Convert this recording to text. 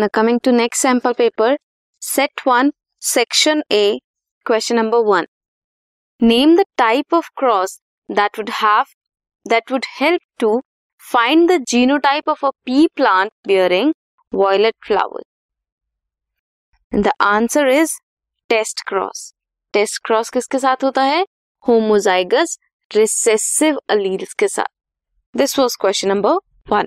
Now coming to next sample paper, set 1, section A, question number 1. Name the type of cross that would help to find the genotype of a pea plant bearing violet flowers. And the answer is test cross. Test cross किसके साथ होता है? Homozygous recessive alleles के साथ. This was question number 1.